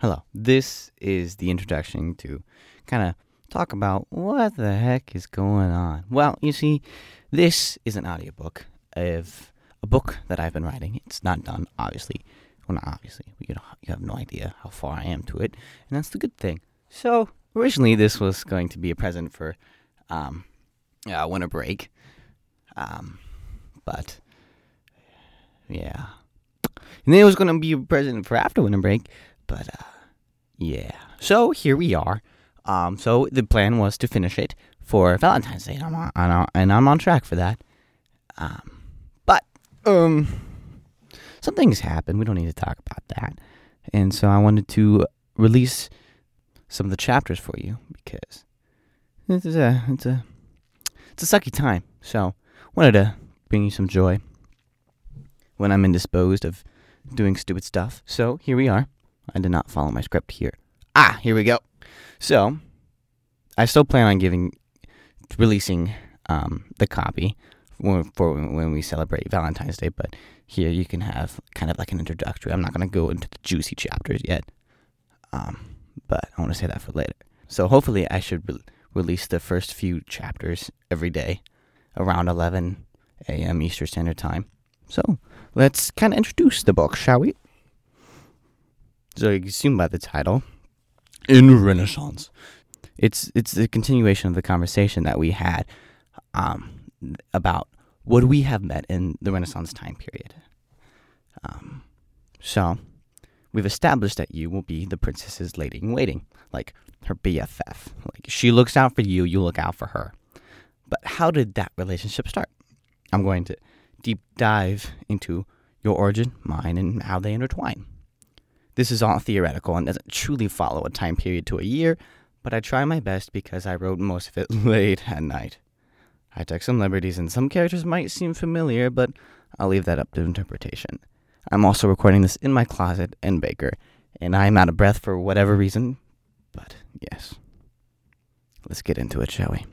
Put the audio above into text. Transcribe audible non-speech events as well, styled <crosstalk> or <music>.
Hello. This is the introduction to kind of talk about what the heck is going on. Well, you see, this is an audiobook of a book that I've been writing. It's not done, obviously. Well, not obviously. You know, you have no idea how far I am to it, and that's the good thing. So, originally, this was going to be a present for um, uh, winter break, um, but yeah, and then it was going to be a present for after winter break, but uh, yeah. So here we are. Um, so the plan was to finish it for Valentine's Day, and I'm on, and I'm- on track for that. Um, but um, some things happened. We don't need to talk about that, and so I wanted to release some of the chapters for you because it's a it's a it's a sucky time. So wanted to bring you some joy when I'm indisposed of doing stupid stuff. So here we are. I did not follow my script here. Ah, here we go. So I still plan on giving releasing um, the copy for, when we celebrate Valentine's Day, but here you can have kind of like an introductory. I'm not going to go into the juicy chapters yet, um, but I want to say that for later. So hopefully, I should re- release the first few chapters every day around 11 a.m. Eastern Standard Time. So let's kind of introduce the book, shall we? So you can assume by the title, in Renaissance, it's it's a continuation of the conversation that we had um, about would we have met in the Renaissance time period. Um, so we've established that you will be the princess's lady in waiting, like her BFF. Like she looks out for you, you look out for her. But how did that relationship start? I'm going to deep dive into your origin, mine, and how they intertwine. This is all theoretical and doesn't truly follow a time period to a year, but I try my best because I wrote most of it <laughs> late at night. I took some liberties and some characters might seem familiar, but I'll leave that up to interpretation. I'm also recording this in my closet in Baker, and I'm out of breath for whatever reason, but yes. Let's get into it, shall we?